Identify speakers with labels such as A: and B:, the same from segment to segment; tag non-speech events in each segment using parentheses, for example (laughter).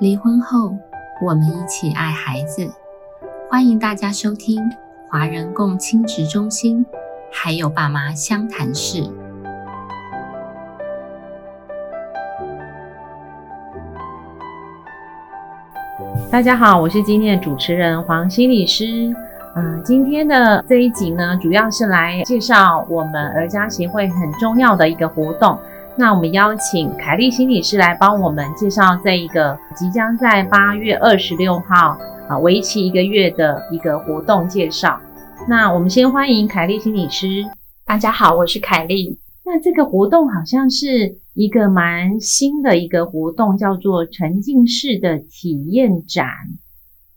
A: 离婚后，我们一起爱孩子。欢迎大家收听华人共亲职中心，还有爸妈相谈室。
B: 大家好，我是今天的主持人黄心理师。嗯，今天的这一集呢，主要是来介绍我们儿家协会很重要的一个活动。那我们邀请凯丽心理师来帮我们介绍这一个即将在八月二十六号啊，为期一个月的一个活动介绍。那我们先欢迎凯丽心理师。
C: 大家好，我是凯丽。
B: 那这个活动好像是一个蛮新的一个活动，叫做沉浸式的体验展。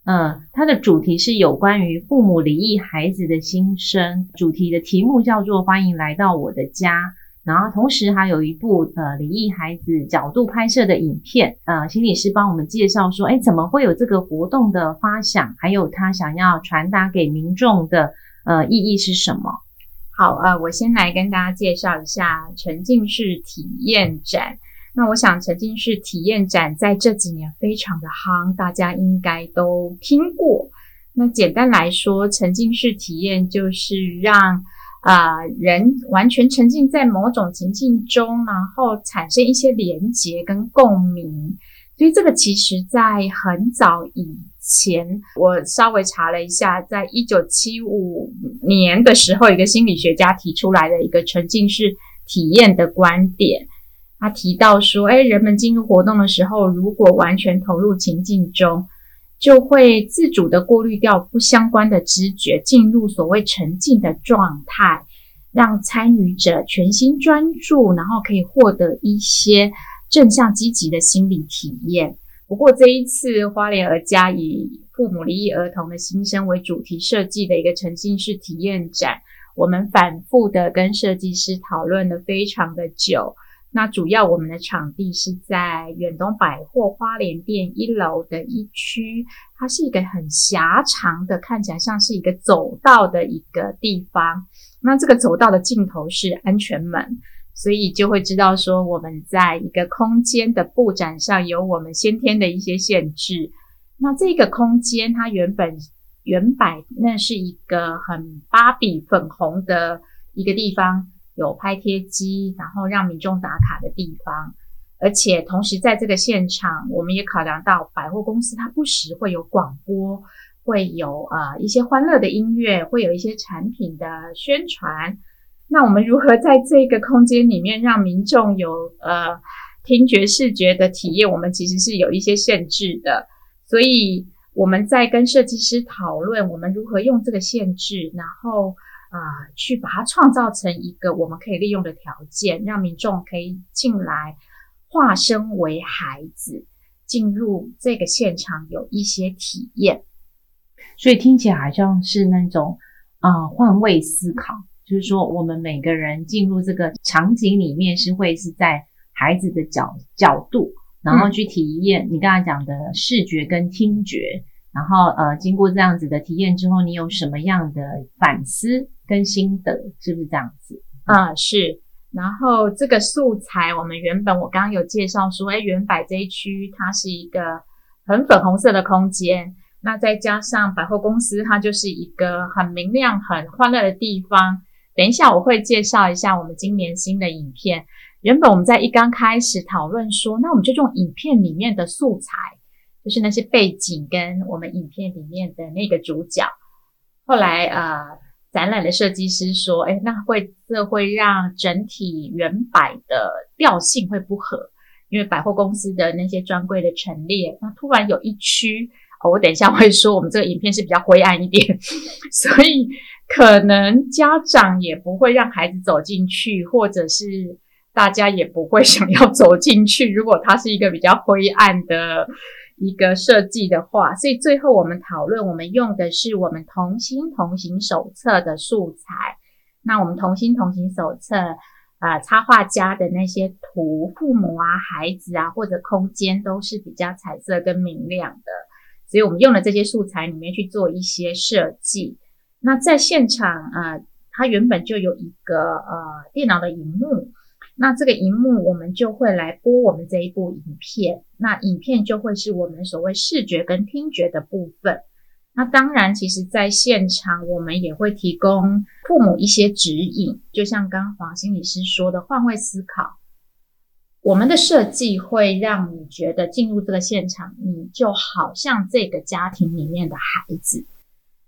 B: 嗯，它的主题是有关于父母离异孩子的心声，主题的题目叫做“欢迎来到我的家”。然后同时还有一部呃离异孩子角度拍摄的影片，呃心理师帮我们介绍说，哎怎么会有这个活动的发想，还有他想要传达给民众的呃意义是什么？
C: 好，呃我先来跟大家介绍一下沉浸式体验展。那我想沉浸式体验展在这几年非常的夯，大家应该都听过。那简单来说，沉浸式体验就是让啊，人完全沉浸在某种情境中，然后产生一些连结跟共鸣。所以这个其实在很早以前，我稍微查了一下，在一九七五年的时候，一个心理学家提出来的一个沉浸式体验的观点。他提到说，哎，人们进入活动的时候，如果完全投入情境中。就会自主的过滤掉不相关的知觉，进入所谓沉浸的状态，让参与者全心专注，然后可以获得一些正向积极的心理体验。不过这一次花莲儿家以父母离异儿童的心声为主题设计的一个沉浸式体验展，我们反复的跟设计师讨论了非常的久。那主要我们的场地是在远东百货花莲店一楼的一区，它是一个很狭长的，看起来像是一个走道的一个地方。那这个走道的尽头是安全门，所以就会知道说我们在一个空间的布展上有我们先天的一些限制。那这个空间它原本原摆那是一个很芭比粉红的一个地方。有拍贴机，然后让民众打卡的地方，而且同时在这个现场，我们也考量到百货公司它不时会有广播，会有呃一些欢乐的音乐，会有一些产品的宣传。那我们如何在这个空间里面让民众有呃听觉视觉的体验？我们其实是有一些限制的，所以我们在跟设计师讨论，我们如何用这个限制，然后。啊，去把它创造成一个我们可以利用的条件，让民众可以进来，化身为孩子，进入这个现场有一些体验。
B: 所以听起来好像是那种啊换位思考，就是说我们每个人进入这个场景里面是会是在孩子的角角度，然后去体验你刚才讲的视觉跟听觉，然后呃经过这样子的体验之后，你有什么样的反思？跟心得是不是这样子
C: 啊？是。然后这个素材，我们原本我刚刚有介绍说，哎，原百这一区它是一个很粉红色的空间，那再加上百货公司，它就是一个很明亮、很欢乐的地方。等一下我会介绍一下我们今年新的影片。原本我们在一刚开始讨论说，那我们就用影片里面的素材，就是那些背景跟我们影片里面的那个主角。后来呃。展览的设计师说：“哎，那会这会让整体原摆的调性会不合，因为百货公司的那些专柜的陈列，那突然有一区，我等一下会说，我们这个影片是比较灰暗一点，(laughs) 所以可能家长也不会让孩子走进去，或者是大家也不会想要走进去。如果它是一个比较灰暗的。”一个设计的话，所以最后我们讨论，我们用的是我们同心同行手册的素材。那我们同心同行手册，呃，插画家的那些图，父母啊、孩子啊或者空间都是比较彩色跟明亮的，所以我们用了这些素材里面去做一些设计。那在现场，呃，它原本就有一个呃电脑的荧幕。那这个荧幕我们就会来播我们这一部影片，那影片就会是我们所谓视觉跟听觉的部分。那当然，其实在现场我们也会提供父母一些指引，就像刚黄心理师说的换位思考。我们的设计会让你觉得进入这个现场，你就好像这个家庭里面的孩子，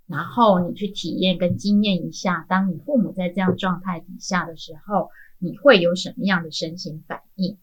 C: 然后你去体验跟经验一下，当你父母在这样状态底下的时候。你会有什么样的身心反应？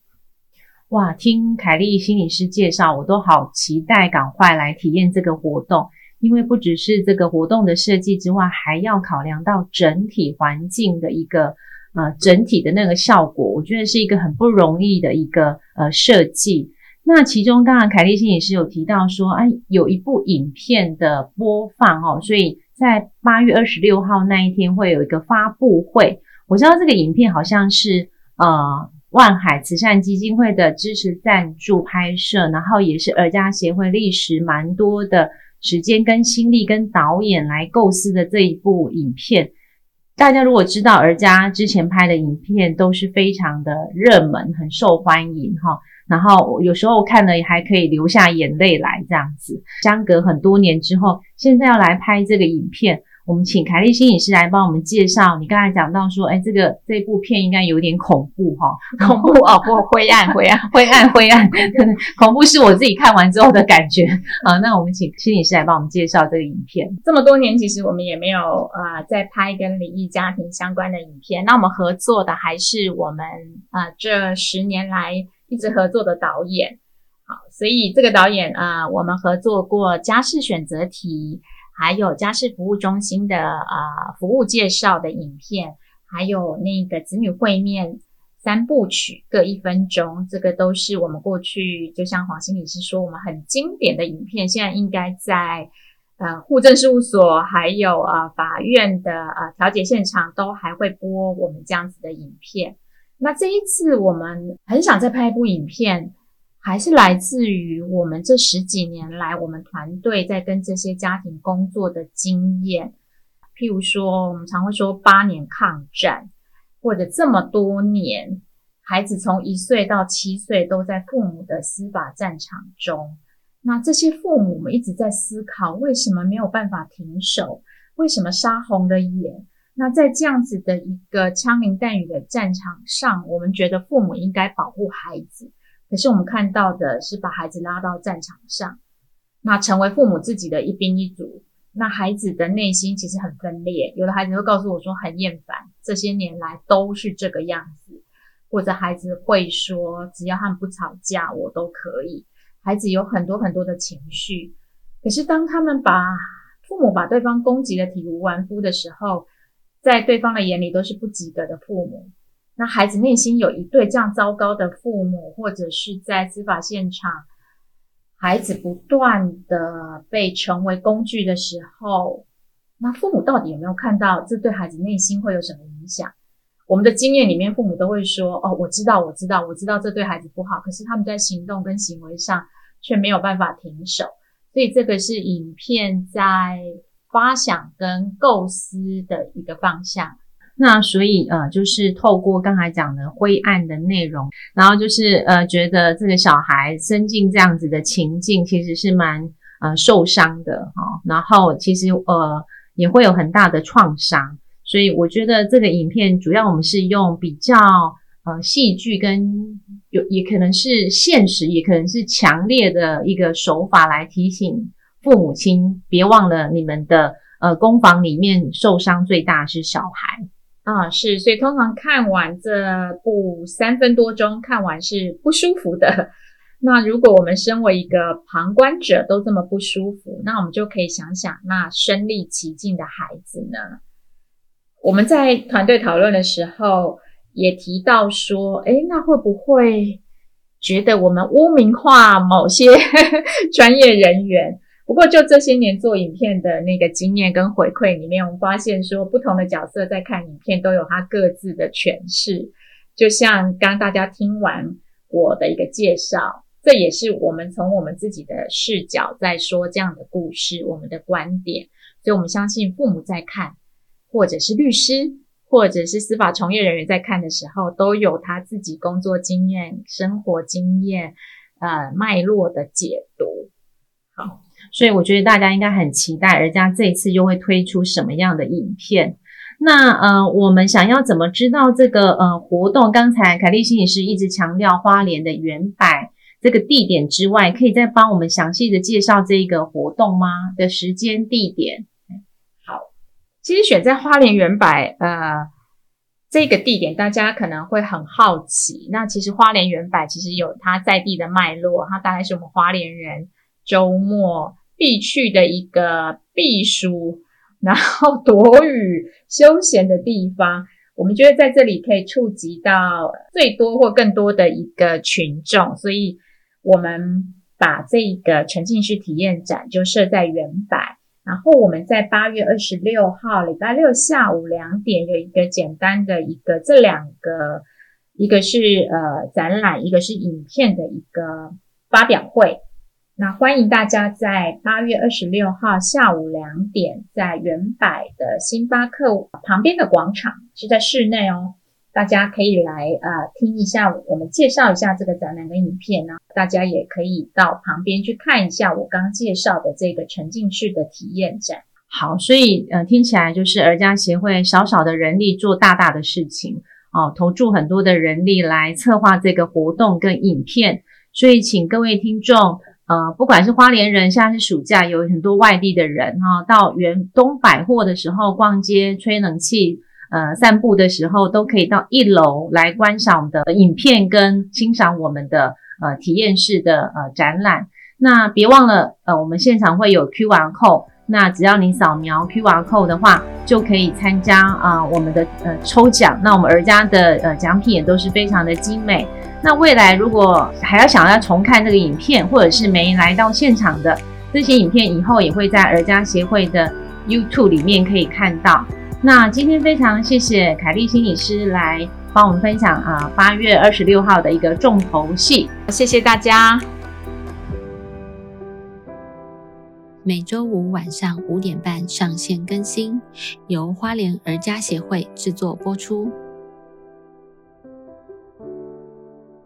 B: 哇，听凯丽心理师介绍，我都好期待赶快来体验这个活动。因为不只是这个活动的设计之外，还要考量到整体环境的一个呃整体的那个效果。我觉得是一个很不容易的一个呃设计。那其中，当然凯丽心理师有提到说，哎，有一部影片的播放哦，所以在八月二十六号那一天会有一个发布会。我知道这个影片好像是呃万海慈善基金会的支持赞助拍摄，然后也是儿家协会历时蛮多的时间跟心力跟导演来构思的这一部影片。大家如果知道儿家之前拍的影片都是非常的热门，很受欢迎哈，然后有时候看了还可以流下眼泪来这样子。相隔很多年之后，现在要来拍这个影片。我们请凯丽心理师来帮我们介绍。你刚才讲到说，哎，这个这部片应该有点恐怖哈，(laughs)
C: 恐怖哦，不灰暗，灰暗，
B: 灰暗，(laughs) 灰暗。(laughs) 恐怖是我自己看完之后的感觉啊。那我们请心理师来帮我们介绍这个影片。
C: 这么多年，其实我们也没有啊在拍跟离异家庭相关的影片。那我们合作的还是我们啊这十年来一直合作的导演。好，所以这个导演啊，我们合作过家事选择题。还有家事服务中心的啊服务介绍的影片，还有那个子女会面三部曲各一分钟，这个都是我们过去就像黄心理师说，我们很经典的影片，现在应该在呃户政事务所还有啊法院的呃调解现场都还会播我们这样子的影片。那这一次我们很想再拍一部影片。还是来自于我们这十几年来，我们团队在跟这些家庭工作的经验。譬如说，我们常会说八年抗战，或者这么多年，孩子从一岁到七岁都在父母的司法战场中。那这些父母们一直在思考，为什么没有办法停手？为什么杀红了眼？那在这样子的一个枪林弹雨的战场上，我们觉得父母应该保护孩子。可是我们看到的是把孩子拉到战场上，那成为父母自己的一兵一卒。那孩子的内心其实很分裂，有的孩子会告诉我说很厌烦，这些年来都是这个样子。或者孩子会说，只要他们不吵架，我都可以。孩子有很多很多的情绪。可是当他们把父母把对方攻击的体无完肤的时候，在对方的眼里都是不及格的父母。那孩子内心有一对这样糟糕的父母，或者是在司法现场，孩子不断的被成为工具的时候，那父母到底有没有看到这对孩子内心会有什么影响？我们的经验里面，父母都会说：“哦，我知道，我知道，我知道这对孩子不好。”可是他们在行动跟行为上却没有办法停手。所以这个是影片在发想跟构思的一个方向。
B: 那所以呃，就是透过刚才讲的灰暗的内容，然后就是呃，觉得这个小孩生进这样子的情境，其实是蛮呃受伤的哈。然后其实呃也会有很大的创伤，所以我觉得这个影片主要我们是用比较呃戏剧跟有也可能是现实，也可能是强烈的一个手法来提醒父母亲，别忘了你们的呃工坊里面受伤最大是小孩。
C: 啊，是，所以通常看完这部三分多钟，看完是不舒服的。那如果我们身为一个旁观者都这么不舒服，那我们就可以想想，那身历其境的孩子呢？我们在团队讨论的时候也提到说，诶，那会不会觉得我们污名化某些 (laughs) 专业人员？不过，就这些年做影片的那个经验跟回馈里面，我们发现说，不同的角色在看影片都有他各自的诠释。就像刚大家听完我的一个介绍，这也是我们从我们自己的视角在说这样的故事，我们的观点。所以，我们相信父母在看，或者是律师，或者是司法从业人员在看的时候，都有他自己工作经验、生活经验，呃，脉络的解读。
B: 好，所以我觉得大家应该很期待，人家这一次又会推出什么样的影片。那呃，我们想要怎么知道这个呃活动？刚才凯丽心理师一直强调花莲的原百这个地点之外，可以再帮我们详细的介绍这个活动吗？的时间、地点？
C: 好，其实选在花莲原百呃这个地点，大家可能会很好奇。那其实花莲原百其实有它在地的脉络，它大概是我们花莲人周末必去的一个避暑。然后躲雨休闲的地方，(laughs) 我们觉得在这里可以触及到最多或更多的一个群众，所以我们把这个沉浸式体验展就设在原百。然后我们在八月二十六号礼拜六下午两点有一个简单的一个这两个，一个是呃展览，一个是影片的一个发表会。那欢迎大家在八月二十六号下午两点，在原百的星巴克旁边的广场，是在室内哦。大家可以来啊听一下我们介绍一下这个展览的影片呢。大家也可以到旁边去看一下我刚介绍的这个沉浸式的体验展。
B: 好，所以呃听起来就是儿家协会少少的人力做大大的事情哦，投注很多的人力来策划这个活动跟影片。所以请各位听众。呃，不管是花莲人，现在是暑假，有很多外地的人哈，到远东百货的时候逛街、吹冷气、呃散步的时候，都可以到一楼来观赏我们的影片跟欣赏我们的呃体验式的呃展览。那别忘了，呃，我们现场会有 Q R code，那只要你扫描 Q R code 的话，就可以参加啊我们的呃抽奖。那我们儿家的呃奖品也都是非常的精美。那未来如果还要想要重看这个影片，或者是没来到现场的这些影片，以后也会在儿家协会的 YouTube 里面可以看到。那今天非常谢谢凯丽心理师来帮我们分享啊，八月二十六号的一个重头戏，
C: 谢谢大家。
A: 每周五晚上五点半上线更新，由花莲儿家协会制作播出。